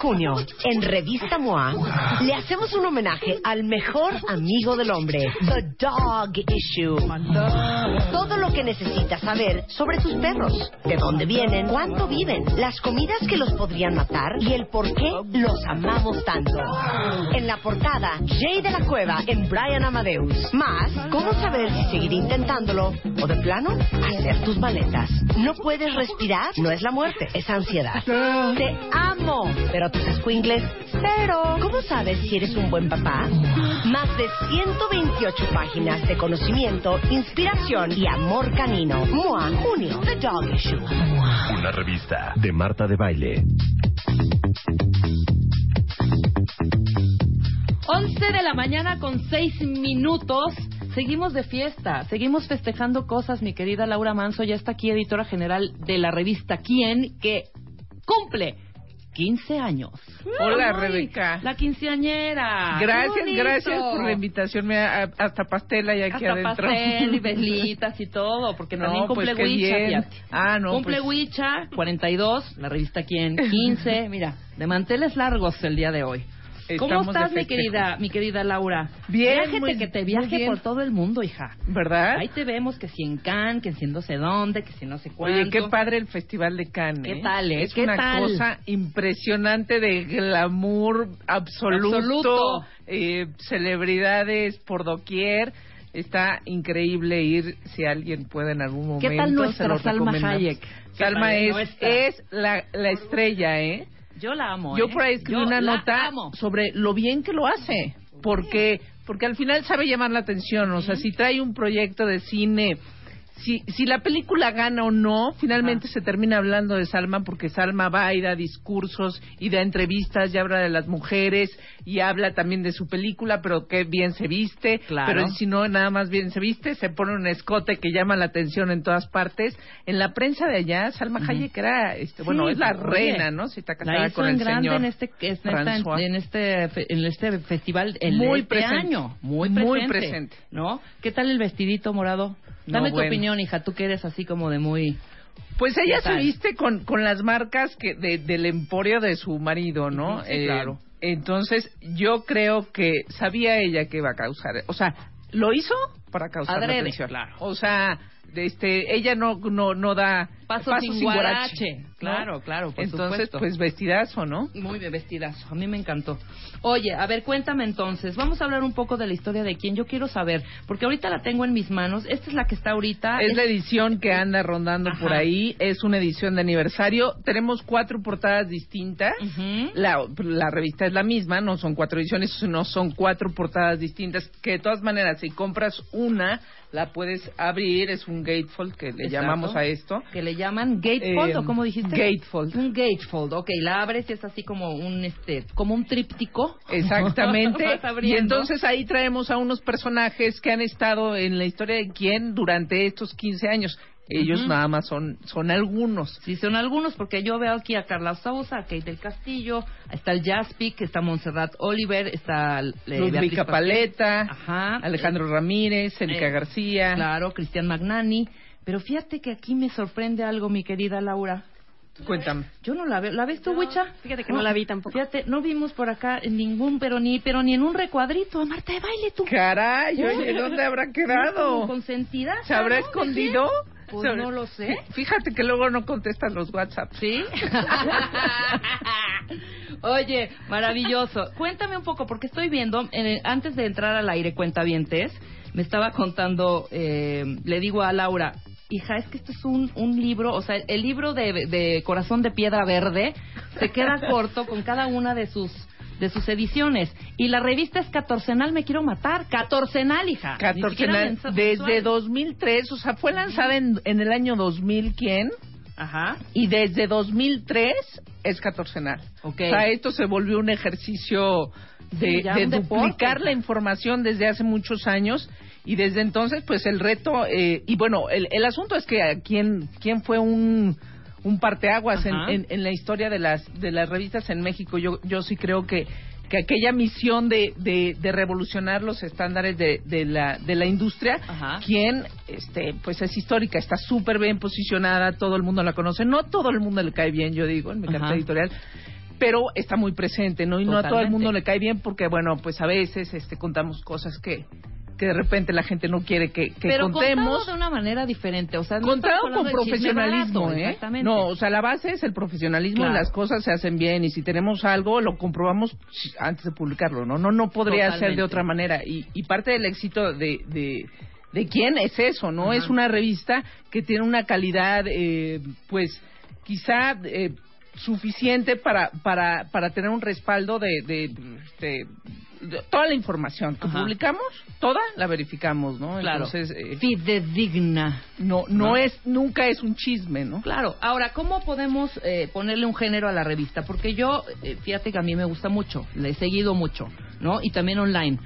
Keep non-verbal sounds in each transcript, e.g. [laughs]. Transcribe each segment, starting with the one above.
junio, en Revista MOA, le hacemos un homenaje al mejor amigo del hombre, The Dog Issue. Todo lo que necesitas saber sobre tus perros, de dónde vienen, cuánto viven, las comidas que los podrían matar y el por qué los amamos tanto. En la portada, Jay de la Cueva en Brian Amadeus. Más, cómo saber si seguir intentándolo o de plano, hacer tus maletas. No puedes respirar, no es la muerte, es ansiedad. Te amo, pero tus escuingles, cero. ¿Cómo sabes si eres un buen papá? Más de 128 páginas de conocimiento, inspiración y amor canino. Mua, junio, The Dog Issue. Una revista de Marta de Baile. 11 de la mañana con 6 minutos. Seguimos de fiesta, seguimos festejando cosas. Mi querida Laura Manso ya está aquí, editora general de la revista Quién, que cumple 15 años. Hola, Rebeca. La quinceañera. Gracias, gracias por la invitación. Mira, hasta pastel hay aquí hasta adentro. pastel y [laughs] velitas y todo, porque No, también cumple pues Huicha. Ah, no, Cumple pues- Huicha, 42, la revista Quién, 15. [laughs] Mira, de manteles largos el día de hoy. ¿Cómo Estamos estás, mi querida, mi querida Laura? Bien, Viájete, muy- que te viaje por todo el mundo, hija. ¿Verdad? Ahí te vemos que si en Cannes, que si en no sé dónde, que si no sé cuánto. Oye, qué padre el Festival de Cannes. ¿Qué ¿eh? tal, eh? Es ¿Qué una tal? cosa impresionante de glamour absoluto, Absoluto. eh, celebridades por doquier. Está increíble ir si alguien puede en algún momento. ¿Qué tal nuestra Salma. Hayek? ¿Qué Salma es, es la, la estrella, ¿eh? Yo la amo, Yo ¿eh? por ahí escribí Yo una la nota amo. sobre lo bien que lo hace, porque porque al final sabe llamar la atención, o sea, si trae un proyecto de cine, si si la película gana o no, finalmente se termina hablando de Salma porque Salma va y da discursos y da entrevistas y habla de las mujeres y habla también de su película, pero qué bien se viste, Claro. pero si no nada más bien se viste, se pone un escote que llama la atención en todas partes. En la prensa de allá, Salma Hayek era, este, bueno, Sí, es la oye, reina, ¿no? Si está casada La hizo con en el grande señor en este, en, esta- en este en este festival el Muy este presente. año muy presente, Muy presente. ¿no? ¿Qué tal el vestidito morado? Dame No, tu bueno. opinión, hija, tú que eres así como de muy Pues ella ¿Qué se viste con, con las marcas que de- del emporio de su marido, ¿no? Sí, claro. Entonces, yo creo que sabía ella que iba a causar. O sea, lo hizo para causar la Adrede, atención. claro. O sea, este, ella no, no, no da Paso paso sin guarache. ¿no? Claro, claro, por Entonces, supuesto. pues vestidazo, ¿no? Muy bien vestidazo, a mí me encantó. Oye, a ver, cuéntame entonces, vamos a hablar un poco de la historia de quién yo quiero saber, porque ahorita la tengo en mis manos, esta es la que está ahorita. Es la edición que anda rondando por ahí. Es una edición de aniversario. Tenemos cuatro portadas distintas. La, la revista es la misma, no son cuatro ediciones, no son cuatro portadas distintas. Que de todas maneras, si compras una, la puedes abrir. Es un gatefold que le Exacto. llamamos a esto. que le llaman gatefold Eh, o cómo dijiste gatefold. un gatefold ok la abres y es así como un este como un tríptico Exactamente. [laughs] Y entonces ahí traemos a unos personajes que han estado en la historia de quién durante estos 15 años. Ellos nada más son, son algunos. Sí, son algunos, porque yo veo aquí a Carla Sousa, a Kate del Castillo, está el Jaspic, está Montserrat Oliver, está eh, Pasquel, Paleta, Ajá. Alejandro Ramírez, Erika eh, García. Claro, Cristian Magnani. Pero fíjate que aquí me sorprende algo, mi querida Laura. Cuéntame. Yo no la veo. ¿La ves tú, Huicha? fíjate que no la vi tampoco. Fíjate, no vimos por acá en ningún, pero ni, pero ni en un recuadrito a Marta de baile, tú. Caray, oye, ¿dónde habrá quedado? consentida. ¿Se habrá ¿no? ¿De escondido? Pues no lo sé. Fíjate que luego no contestan los WhatsApp. ¿Sí? [laughs] Oye, maravilloso. Cuéntame un poco, porque estoy viendo, en el- antes de entrar al aire, cuentavientes, me estaba contando, eh, le digo a Laura, hija, es que esto es un, un libro, o sea, el libro de, de Corazón de Piedra Verde se queda [laughs] corto con cada una de sus de sus ediciones. Y la revista es catorcenal, me quiero matar. Catorcenal, hija. Catorcenal, desde 2003, o sea, fue lanzada en, en el año 2000, ¿quién? Ajá. Y desde 2003 es catorcenal. Ok. O sea, esto se volvió un ejercicio de, Sí, ya de un deporte. duplicar la información desde hace muchos años y desde entonces, pues el reto, eh, y bueno, el, el asunto es que a quién, quién fue un, un parteaguas en, en, en la historia de las, de las revistas en México. Yo, yo sí creo que, que aquella misión de, de, de revolucionar los estándares de, de, la, de la industria, Ajá. quien este, pues es histórica, está súper bien posicionada, todo el mundo la conoce, no todo el mundo le cae bien, yo digo, en mi carta editorial, pero está muy presente, ¿no? Y no a todo el mundo le cae bien porque, bueno, pues a veces este, contamos cosas que, que de repente la gente no quiere que, que Pero contemos. contado de una manera diferente, o sea, no Contado con profesionalismo, barato, ¿eh? No, o sea, la base es el profesionalismo y Claro. las cosas se hacen bien y si tenemos algo lo comprobamos antes de publicarlo, ¿no? No, no podría ser de otra manera y, y parte del éxito de, de, de quién es eso, ¿no? Ajá. Es una revista que tiene una calidad, eh, pues, quizá eh, suficiente para, para, para tener un respaldo de, de, de toda la información que Ajá. publicamos, toda la verificamos, ¿no? Claro. Entonces, eh, Fidedigna. no, no ¿No? es, nunca es un chisme, ¿no? Claro. Ahora, ¿cómo podemos eh, ponerle un género a la revista? Porque yo, eh, fíjate que a mí me gusta mucho, la he seguido mucho, ¿no? Y también online.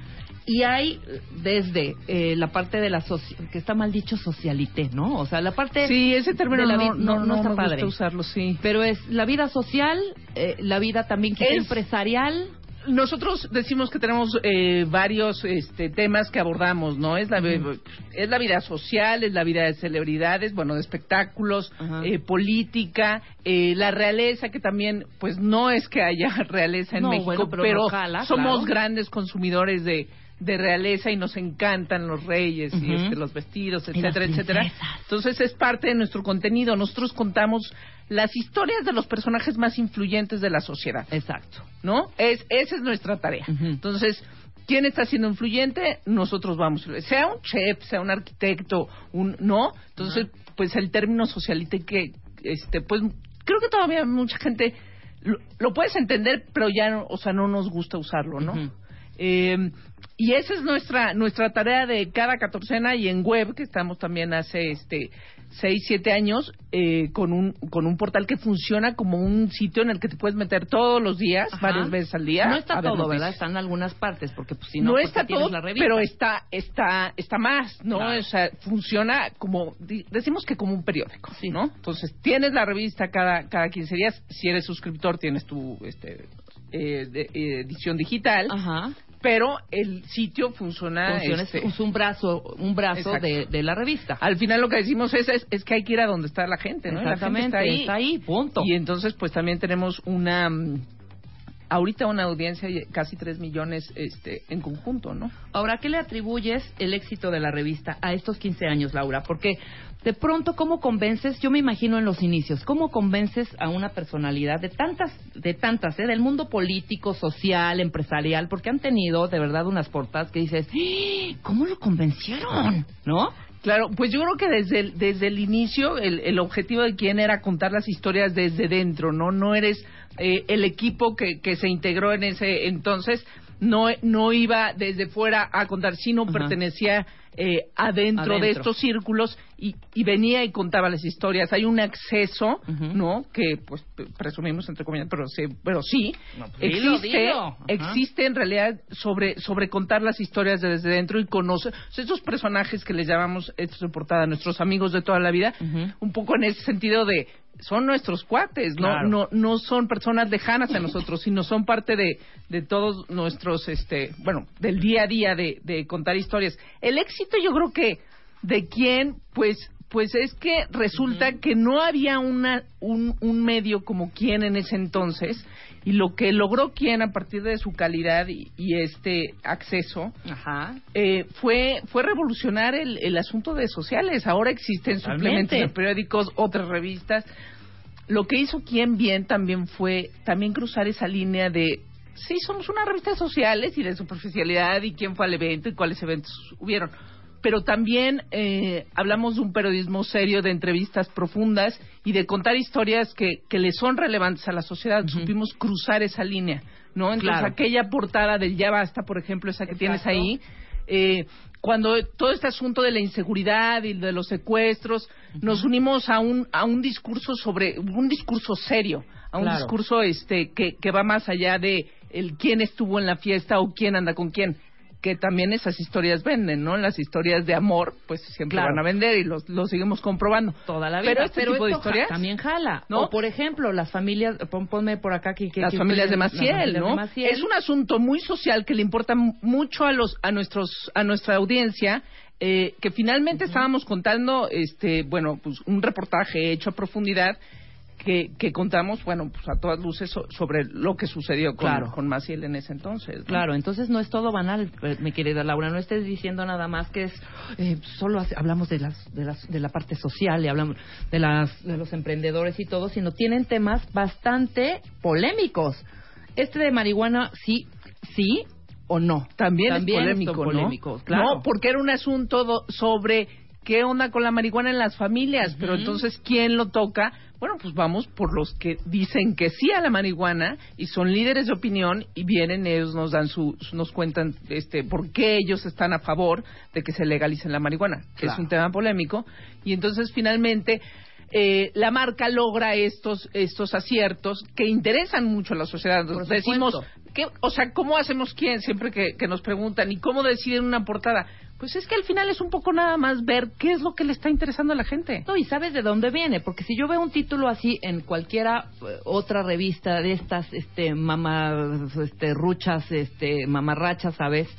Y hay desde eh, la parte de la que está mal dicho socialité, ¿no? O sea, la parte Sí, ese término de la no, no, no no está me padre. gusta usarlo, sí. Pero es la vida social, eh, la vida también quizá Es- empresarial. Nosotros decimos que tenemos eh, varios este, temas que abordamos, ¿no? Es la, es la vida social, es la vida de celebridades, bueno, de espectáculos, eh, política, eh, la realeza, que también, pues no es que haya [laughs] realeza en No, México, bueno, pero somos claro. grandes consumidores de, de realeza y nos encantan los reyes y este, los vestidos, etcétera, etcétera. Entonces es parte de nuestro contenido. Nosotros contamos las historias de los personajes más influyentes de la sociedad. Exacto. ¿no? Es, esa es nuestra tarea. Entonces, ¿quién está siendo influyente? Nosotros vamos. Sea un chef, sea un arquitecto, un, ¿no? Entonces, pues el término socialite que, este, pues, creo que todavía mucha gente lo, lo puedes entender, pero ya, no- o sea, no nos gusta usarlo, ¿no? Eh, y esa es nuestra nuestra tarea de cada catorcena y en web que estamos también hace este seis siete años eh, con un con un portal que funciona como un sitio en el que te puedes meter todos los días Ajá. varias veces al día No está todo. ¿verdad? Está en algunas partes, porque pues, si no, no, ¿por qué está todo la revista? pero está está está más no Claro. o sea funciona como decimos que como un periódico Sí. no entonces tienes la revista cada cada 15 días si eres suscriptor tienes tu este eh, de- eh, edición digital Ajá. Pero el sitio funciona, Funciona, es- este, es un brazo, un brazo de, de la revista. al final lo que decimos es, es, es que hay que ir a donde está la gente, ¿no? Y la gente Exactamente, está ahí. punto. Y entonces pues también tenemos una mm, ahorita una audiencia de casi 3 millones este en conjunto, ¿no? Ahora, ¿qué le atribuyes el éxito de la revista a estos 15 años, Laura? Porque de pronto, ¿cómo convences? Yo me imagino en los inicios, ¿cómo convences a una personalidad de tantas, de tantas, ¿eh? del mundo político, social, empresarial? Porque han tenido de verdad unas portadas que dices, ¡Ah! ¿cómo lo convencieron? ¿No? Claro, pues yo creo que desde el, desde el inicio el, el objetivo de quién era contar las historias desde dentro, ¿no? No eres eh, el equipo que, que se integró en ese entonces, no, no iba desde fuera a contar, sino Ajá. pertenecía eh, adentro, de estos círculos y, y venía y contaba las historias. Hay un acceso. ¿no? Que pues presumimos entre comillas, pero sí, pero sí, No, pues existe, dilo. Existe en realidad sobre, sobre contar las historias de desde dentro y conocer o sea, estos personajes que les llamamos estos de portada, nuestros amigos de toda la vida, un poco en ese sentido de son nuestros cuates, no, Claro. no, no son personas lejanas a nosotros, sino son parte de, de todos nuestros, este, bueno, del día a día de, de contar historias. El éxito yo creo que de quién, pues, pues es que resulta que no había una, un, un medio como quien en ese entonces y lo que logró quien a partir de su calidad y, y este acceso Ajá. eh, fue fue revolucionar el, el asunto de sociales. Ahora existen Totalmente. suplementos de periódicos, otras revistas. Lo que hizo quien bien también fue también cruzar esa línea de sí somos una revista de sociales y de superficialidad y quién fue al evento y cuáles eventos hubieron. Pero también eh, hablamos de un periodismo serio, de entrevistas profundas y de contar historias que, que le son relevantes a la sociedad. Supimos cruzar esa línea, ¿no? Entonces Claro. aquella portada del Ya Basta, por ejemplo, esa que tienes ahí, eh, cuando todo este asunto de la inseguridad y de los secuestros, nos unimos a un, a un discurso sobre, un discurso serio, a un discurso este, que, que va más allá de el quién estuvo en la fiesta o quién anda con quién que también esas historias venden, ¿no? Las historias de amor, pues siempre van a vender y lo, seguimos comprobando. Toda la vida. Pero este tipo de historias también jala. ¿no? O, por ejemplo, las familias, ponme por acá que, las familias de Maciel, ¿no? Es un asunto muy social que le importa mucho a los a nuestros a nuestra audiencia. Eh, que finalmente estábamos contando, este, bueno, pues un reportaje hecho a profundidad que, contamos, bueno, pues a todas luces sobre lo que sucedió con, con Maciel en ese entonces. Claro, entonces no es todo banal, eh, mi querida Laura, no estés diciendo nada más que es, eh, solo hablamos de, las, de, las, de la parte social y hablamos de, las, de los emprendedores y todo, sino tienen temas bastante polémicos. Este de marihuana, sí, sí o no. También, es polémico, Claro. No, porque era un asunto sobre qué onda con la marihuana en las familias, pero entonces, ¿quién lo toca? Bueno, pues vamos por los que dicen que sí a la marihuana y son líderes de opinión y vienen ellos nos dan su, nos cuentan este por qué ellos están a favor de que se legalice la marihuana. que Es un tema polémico y entonces finalmente eh, la marca logra estos estos aciertos que interesan mucho a la sociedad. decimos, ¿qué, o sea, ¿cómo hacemos quién? Siempre que, que nos preguntan, ¿y cómo deciden una portada? Pues es que al final es un poco nada más ver qué es lo que le está interesando a la gente. No, y sabes de dónde viene, porque si yo veo un título así en cualquiera eh, otra revista de estas, este, mamá, este, ruchas, este, mamarrachas, ¿sabes?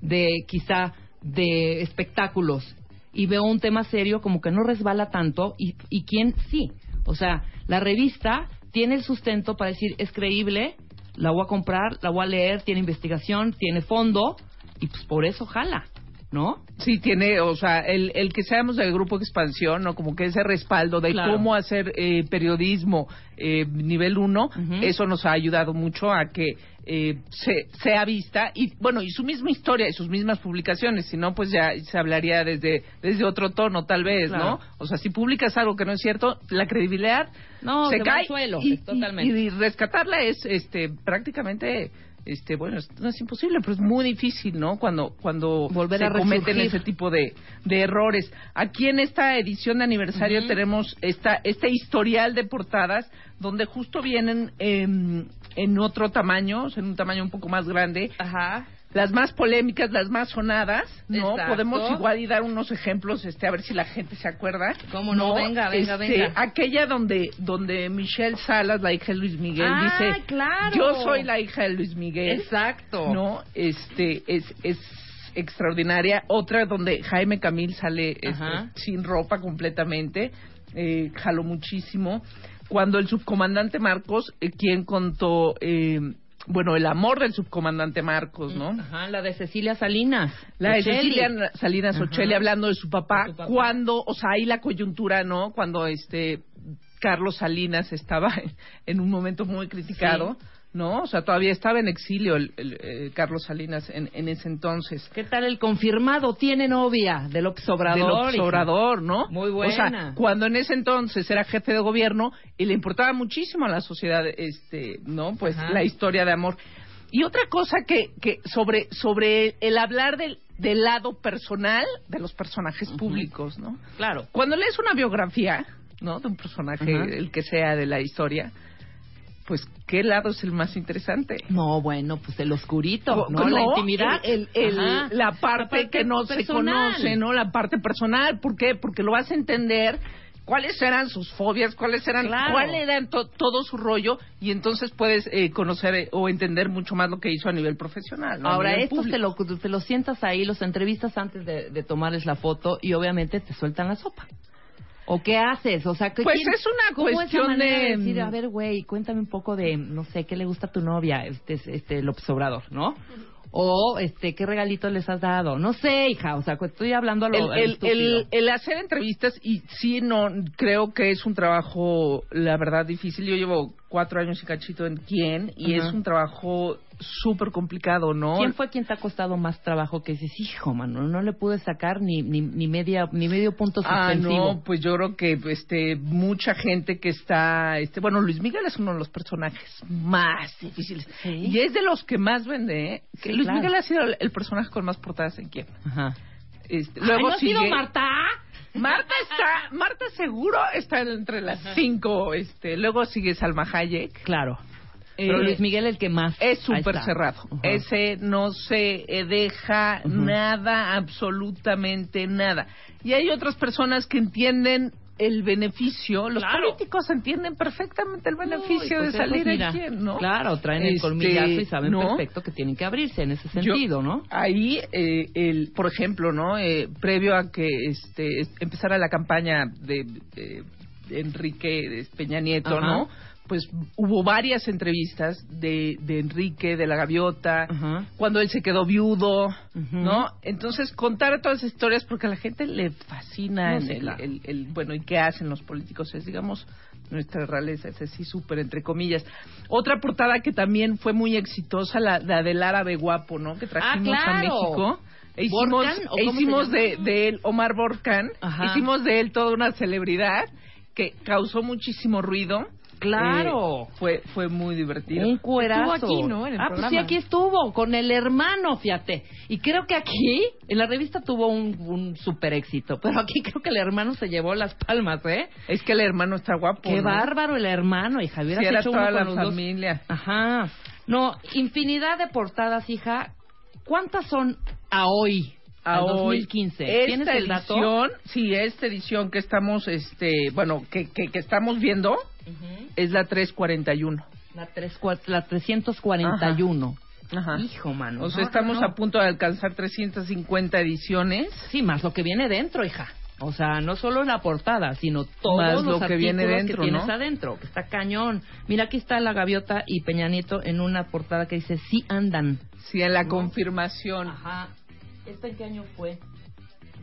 De quizá de espectáculos, y veo un tema serio como que no resbala tanto, y, y quién sí. O sea, la revista tiene el sustento para decir, es creíble, la voy a comprar, la voy a leer, tiene investigación, tiene fondo, y pues por eso jala. ¿No? Sí, tiene, o sea, el, el que seamos del grupo expansión, ¿no? Como que ese respaldo de cómo hacer eh, periodismo eh, nivel uno, eso nos ha ayudado mucho a que eh, se, sea vista y, bueno, y su misma historia y sus mismas publicaciones, si no, pues ya se hablaría desde, desde otro tono, tal vez, ¿no? O sea, si publicas algo que no es cierto, la credibilidad no, se, cae. Suelo, y, totalmente. y rescatarla es, este, prácticamente este bueno no es imposible pero es muy difícil no cuando cuando Volver se a cometen ese tipo de, de errores. Aquí en esta edición de aniversario tenemos esta este historial de portadas donde justo vienen en otro tamaño en un tamaño un poco más grande. Ajá las más polémicas, las más sonadas, ¿no? Podemos igual y dar unos ejemplos, este, a ver si la gente se acuerda. ¿Cómo no? Venga, venga, este, venga. Aquella donde, donde Michelle Salas, la hija de Luis Miguel, ah, dice, claro. yo soy la hija de Luis Miguel. Exacto. ¿No? Este, es, es extraordinaria. Otra donde Jaime Camil sale este, sin ropa completamente, eh, jaló muchísimo. Cuando el subcomandante Marcos, eh, quien contó... Eh, bueno, el amor del subcomandante Marcos, ¿no? Ajá, la de Cecilia Salinas. La de Cecilia Salinas Ochelli hablando de su papá, cuando, o sea, ahí la coyuntura, ¿no? Cuando este Carlos Salinas estaba [laughs] en un momento muy criticado. ¿No? O sea, todavía estaba en exilio el, eh, Carlos Salinas en, en, ese entonces. ¿Qué tal el confirmado? Tiene novia del Obrador. Del Obrador, ¿no? Muy buena. O sea, cuando en ese entonces era jefe de gobierno y le importaba muchísimo a la sociedad, este, ¿no? Pues la historia de amor. Y otra cosa que, que sobre, sobre el hablar del, del lado personal de los personajes públicos, ¿no? Claro. Cuando lees una biografía, ¿no? De un personaje, el que sea de la historia, pues qué lado es el más interesante. No, bueno, pues el oscurito, ¿no? la intimidad, el, la, parte que no se conoce, ¿no? La parte personal, ¿por qué? Porque lo vas a entender cuáles eran sus fobias, cuáles eran, cuál era todo su rollo y entonces puedes eh, conocer eh, o entender mucho más lo que hizo a nivel profesional. Ahora esto te lo, te lo sientas ahí, los entrevistas antes de, de tomarles la foto y obviamente te sueltan la sopa. ¿O qué haces? O sea, ¿qué pues es una cuestión de... decir, a ver, güey, cuéntame un poco de, no sé, qué le gusta a tu novia, este, este López Obrador, ¿no? O, este, ¿qué regalito les has dado? No sé, hija, o sea, estoy hablando a lo el, el, el, hacer entrevistas, y sí, no, creo que es un trabajo, la verdad, difícil. Yo llevo cuatro años y cachito en quién, y es un trabajo súper complicado, ¿no? ¿Quién fue quien te ha costado más trabajo que dices, hijo, mano, no le pude sacar ni, ni, ni media ni medio punto suspensivo? Ah, no, pues yo creo que este mucha gente que está, este, bueno, Luis Miguel es uno de los personajes más difíciles y es de los que más vende, ¿eh? Luis claro. Miguel ha sido el, personaje con más portadas en quién. Ajá. Este, Ay, luego ¿no ha sido Marta? Marta está, Marta seguro está entre las cinco. Este, luego sigue Salma Hayek. Claro. Pero Eh, Luis Miguel el que más. Es súper cerrado. Ese no se eh, deja nada, absolutamente nada. Y hay otras personas que entienden el beneficio. Los Claro. políticos entienden perfectamente el beneficio pues de salir mira, aquí, ¿no? Claro, traen el Este, colmillazo y saben ¿no? perfecto que tienen que abrirse en ese Yo- sentido, ¿no? Ahí, eh, el, por ejemplo, ¿no? Eh, previo a que este, es- empezara la campaña de, Enrique Peña Nieto, Ajá. ¿no? Pues hubo varias entrevistas de, de Enrique, de la Gaviota, cuando él se quedó viudo. ¿no? Entonces, contar todas esas historias porque a la gente le fascina No, el, sí, el- claro. el- el- bueno, y qué hacen los políticos, es, digamos, nuestra realeza, es así súper entre comillas. Otra portada que también fue muy exitosa, la, la del árabe guapo, ¿no? Que trajimos a Ah, claro. México. E hicimos, ¿Borcan e hicimos de, de él, Omar Borcan, Ajá. hicimos de él toda una celebridad que causó muchísimo ruido. Claro. Eh, fue, fue muy divertido. Un cuerazo. Estuvo aquí, ¿no? En el ah, pues sí, aquí estuvo, con el hermano, fíjate. Y creo que aquí, en la revista tuvo un, un super éxito, pero aquí creo que el hermano se llevó las palmas, ¿eh? Es que el hermano está guapo. Qué ¿no? bárbaro el hermano, hija. Hubieras Sí, era hecho toda uno la los dos. familia. Ajá. No, infinidad de portadas, hija. ¿Cuántas son a hoy? a al hoy. 2015. Esta ¿Tienes el dato? edición, sí, esta edición que estamos, este, bueno, que, que, que estamos viendo Ujú. es la 341. La, tres, la 341. Ajá. Hijo, mano. O sea, No, estamos no, a punto de alcanzar 350 ediciones. Sí, más lo que viene dentro, hija. O sea, no solo la portada, sino todos Más los lo que viene dentro, que tienes ¿no? adentro, que está cañón. Mira, aquí está la gaviota y Peña Nieto en una portada que dice, sí andan. Sí, en la confirmación. Ajá. ¿Esta en qué año fue?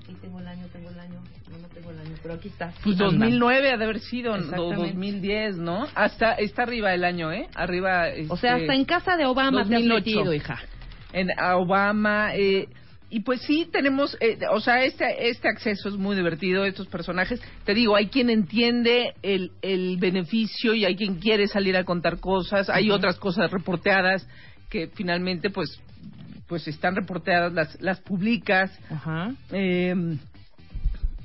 Aquí tengo el año, tengo el año. No, no tengo el año, pero aquí está. Pues andan. 2009 ha de haber sido, o Exactamente. 2010, ¿no? Hasta está arriba el año, ¿eh? Arriba. O sea, este, hasta en casa de Obama te has 2008. metido, hija. en a Obama. Eh, y pues sí, tenemos, eh, o sea, este, este acceso es muy divertido, estos personajes. Te digo, hay quien entiende el, el beneficio y hay quien quiere salir a contar cosas. Hay otras cosas reporteadas que finalmente, pues, pues están reporteadas, las, las publicas. Ajá. Eh,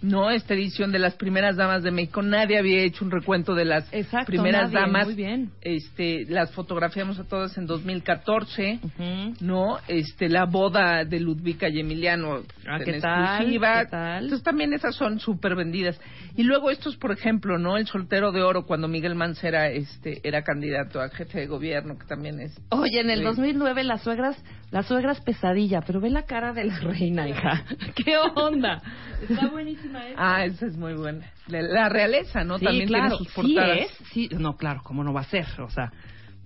no, esta edición de las primeras damas de México, nadie había hecho un recuento de las Exacto, primeras nadie, damas. muy bien. Este, las fotografiamos a todas en 2014. Ujú. No, este, la boda de Ludvika y Emiliano Ah, en ¿qué tal? exclusiva. ¿Qué tal? Entonces también esas son súper vendidas. Y luego estos, por ejemplo, ¿no? El soltero de oro cuando Miguel Mancera este, era candidato a jefe de gobierno, que también es... Oye, en el Sí. 2009 las suegras, las suegras pesadilla, pero ve la cara de la [laughs] reina, hija. ¿Qué onda? Está buenísima esta. Ah, esa es muy buena. La, la realeza, ¿no? Sí, también claro, tiene sus portadas. Sí, es, sí, no, claro, cómo no va a ser, o sea.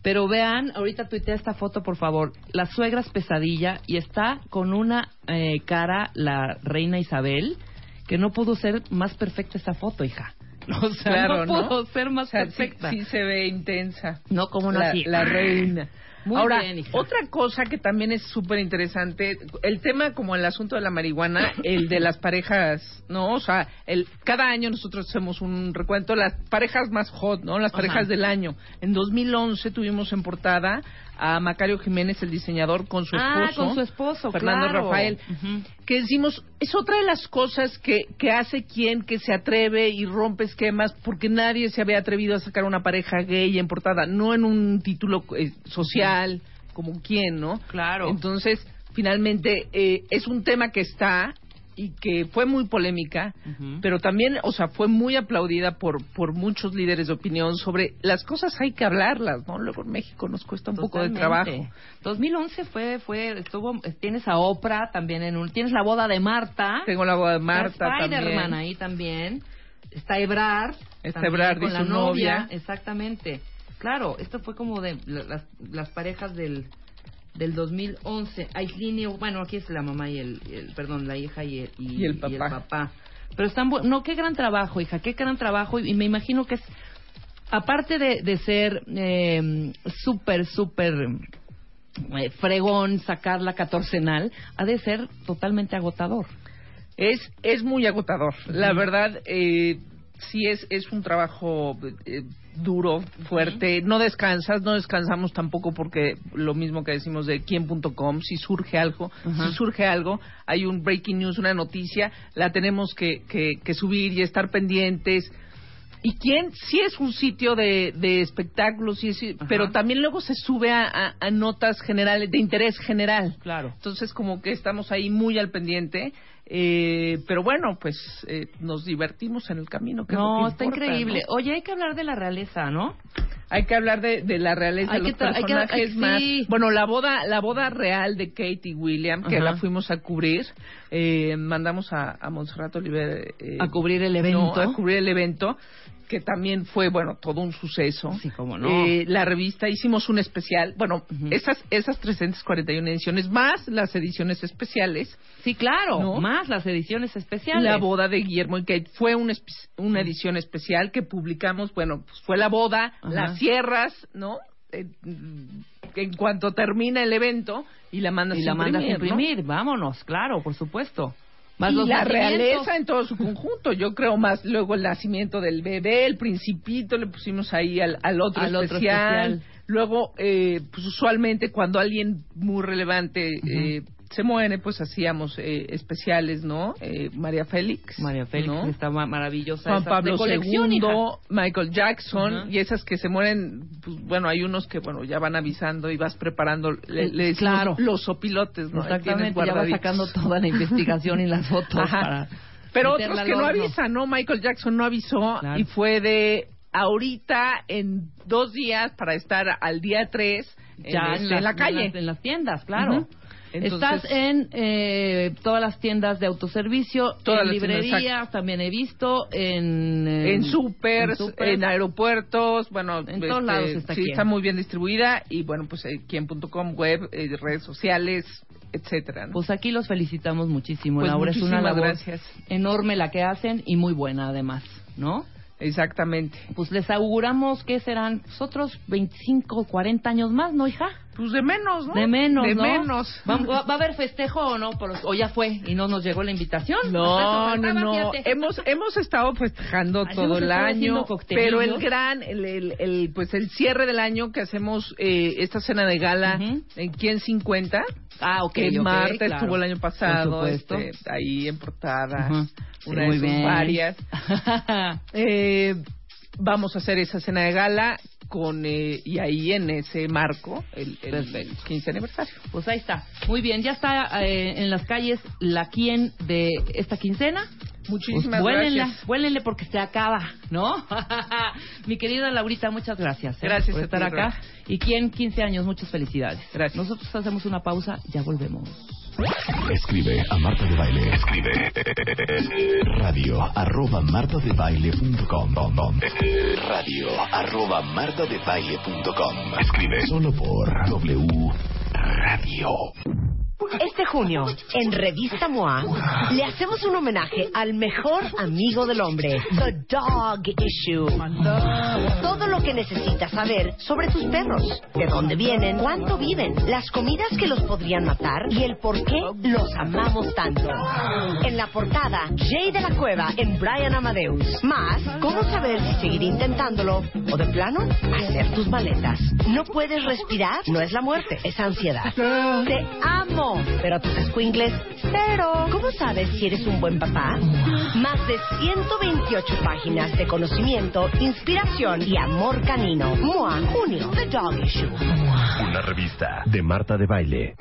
Pero vean, ahorita tuitea esta foto, por favor. Las suegras pesadilla y está con una eh, cara la reina Isabel que no pudo ser más perfecta esta foto, hija. [laughs] O sea, Claro, no ¿no? pudo ser más O sea, sí, perfecta. sí se ve intensa. No, como no la, la reina. Muy Ahora, bien, hija. otra cosa que también es súper interesante, el tema como el asunto de la marihuana, [laughs] el de las parejas, ¿no? O sea, el, cada año nosotros hacemos un recuento, las parejas más hot, ¿no? Las Ajá. parejas del año. En 2011 tuvimos en portada a Macario Jiménez, el diseñador, con su esposo. Ah, con su esposo, Fernando claro. Rafael. Que decimos, es otra de las cosas que, que hace quien que se atreve y rompe esquemas, porque nadie se había atrevido a sacar una pareja gay en portada, no en un título eh, social, como quien, ¿no? Claro. Entonces, finalmente, eh, es un tema que está y que fue muy polémica, pero también, o sea, fue muy aplaudida por, por muchos líderes de opinión sobre las cosas hay que hablarlas, ¿no? Luego en México nos cuesta un poco de trabajo. 2011 fue, fue, estuvo, tienes a Oprah también en un, tienes la boda de Marta. Tengo la boda de Marta también. ahí también. Está Ebrard. Está Ebrard con y la su novia. Exactamente. Claro, esto fue como de la- las, las parejas del del 2011. Aislinn y- bueno, aquí es la mamá y el, el- perdón, la hija y el, y, Y el papá. Pero están, no, qué gran trabajo, hija, qué gran trabajo. Y, y me imagino que es, aparte de, de ser eh, súper, súper eh, fregón sacar la catorcenal, ha de ser totalmente agotador. Es, es muy agotador. La verdad, eh, sí es, es un trabajo eh, duro, fuerte. No descansas, no descansamos tampoco porque lo mismo que decimos de quién.com, si surge algo, si surge algo, hay un breaking news, una noticia, la tenemos que, que, que subir y estar pendientes. ¿Y quién? Sí es un sitio de, de espectáculos, sí es- pero también luego se sube a, a- a notas generales, de interés general. Claro. Entonces, como que estamos ahí muy al pendiente. Eh, pero bueno, pues eh, nos divertimos en el camino. que es No, que está increíble. ¿no? Oye, hay que hablar de la realeza, ¿no? Hay que hablar de, de la realeza, Hay que los hay que- personajes hay- más. sí. Bueno, la boda, la boda real de Kate y William, que Ajá. la fuimos a cubrir. Eh, mandamos a, a Montserrat Oliver eh, A cubrir el evento. no, a cubrir el evento, que también fue, bueno, todo un suceso. Sí, cómo no. Eh, la revista, hicimos un especial, bueno, Ujú. esas, esas 341 ediciones, más las ediciones especiales, Sí, claro. ¿No? Más las ediciones especiales. la boda de Guillermo y Kate fue una edición especial que publicamos, bueno, pues fue la boda, Ajá. las cierras, ¿no? Eh, en cuanto termina el evento y la mandas y la a mandas a imprimir, ¿no? imprimir. Vámonos, claro, por supuesto. Más y los la realeza en todo su conjunto, yo creo más luego el nacimiento del bebé, el principito, le pusimos ahí al, al otro, Al otro especial. especial. Luego, eh, pues usualmente cuando alguien muy relevante eh, se muere, pues hacíamos eh, especiales, ¿no? Eh, María Félix. María Félix ¿no? está ma- maravillosa. Juan Esas Pablo II. Michael Jackson y esas que se mueren, pues bueno, hay unos que bueno ya van avisando y vas preparando, le, le Claro. los sopilotes, ¿no? Exactamente, ya va guardaditos. sacando toda la investigación y las fotos Ajá. para Pero otros que no avisan, ¿no? Michael Jackson no avisó Claro. y fue de ahorita en dos días para estar al día tres en, ya este, en, la calle. En las, en las tiendas, claro. Entonces- Estás en eh, todas las tiendas de autoservicio, Todas en las tiendas, librerías, también he visto, en... eh, en supers, en en, supers. aeropuertos, bueno, En todos lados está sí está muy bien distribuida y bueno, pues eh, quien.com, web, eh, redes sociales, etcétera. ¿no? Pues aquí los felicitamos muchísimo, Pues Laura. Es una labor gracias. enorme la que hacen y muy buena además, ¿no? Exactamente. Pues les auguramos que serán pues, otros 25, 40 años más, ¿no, hija? Pues de menos, ¿no? De menos, De ¿no? menos. ¿Va, va- va a haber festejo o no? Por- ¿O ya fue y no nos llegó la invitación? No, no, no. Hemos hemos estado festejando todo el año, pero el gran, el, el, el, pues el cierre del año que hacemos eh, esta cena de gala en Quién 50, Ah, ok, que ok, Marta claro. estuvo el año pasado, este, ahí en portada, una Sí, de sus varias. [laughs] Eh, vamos a hacer esa cena de gala con eh, y ahí en ese marco el, el, Perfecto. 15 aniversario. Pues ahí está. Muy bien, ya está eh, en las calles la quien de esta quincena. Muchísimas pues vuélenla, gracias. vuélenle porque se acaba, ¿no? [laughs] Mi querida Laurita, muchas gracias. ¿eh? Gracias por estar ti, acá. Rosa. Y quien 15 años, muchas felicidades. Gracias. Nosotros hacemos una pausa, ya volvemos. Escribe a Marta de Baile. Escribe radio arroba martadebaile.com radio arroba martadebaile.com Escribe solo por W Radio. Junio, en Revista MOA, le hacemos un homenaje al mejor amigo del hombre, The Dog Issue. Todo lo que necesitas saber sobre tus perros, de dónde vienen, cuánto viven, las comidas que los podrían matar y el por qué los amamos tanto. En la portada, Jay de la Cueva en Brian Amadeus. Más, cómo saber si seguir intentándolo o de plano, hacer tus maletas. No puedes respirar, no es la muerte, es ansiedad. Te amo, pero tus escuingles, cero. ¿Cómo sabes si eres un buen papá? Más de 128 páginas de conocimiento, inspiración y amor canino. MOA, junio, The Dog Issue. Una revista de Marta de Baile.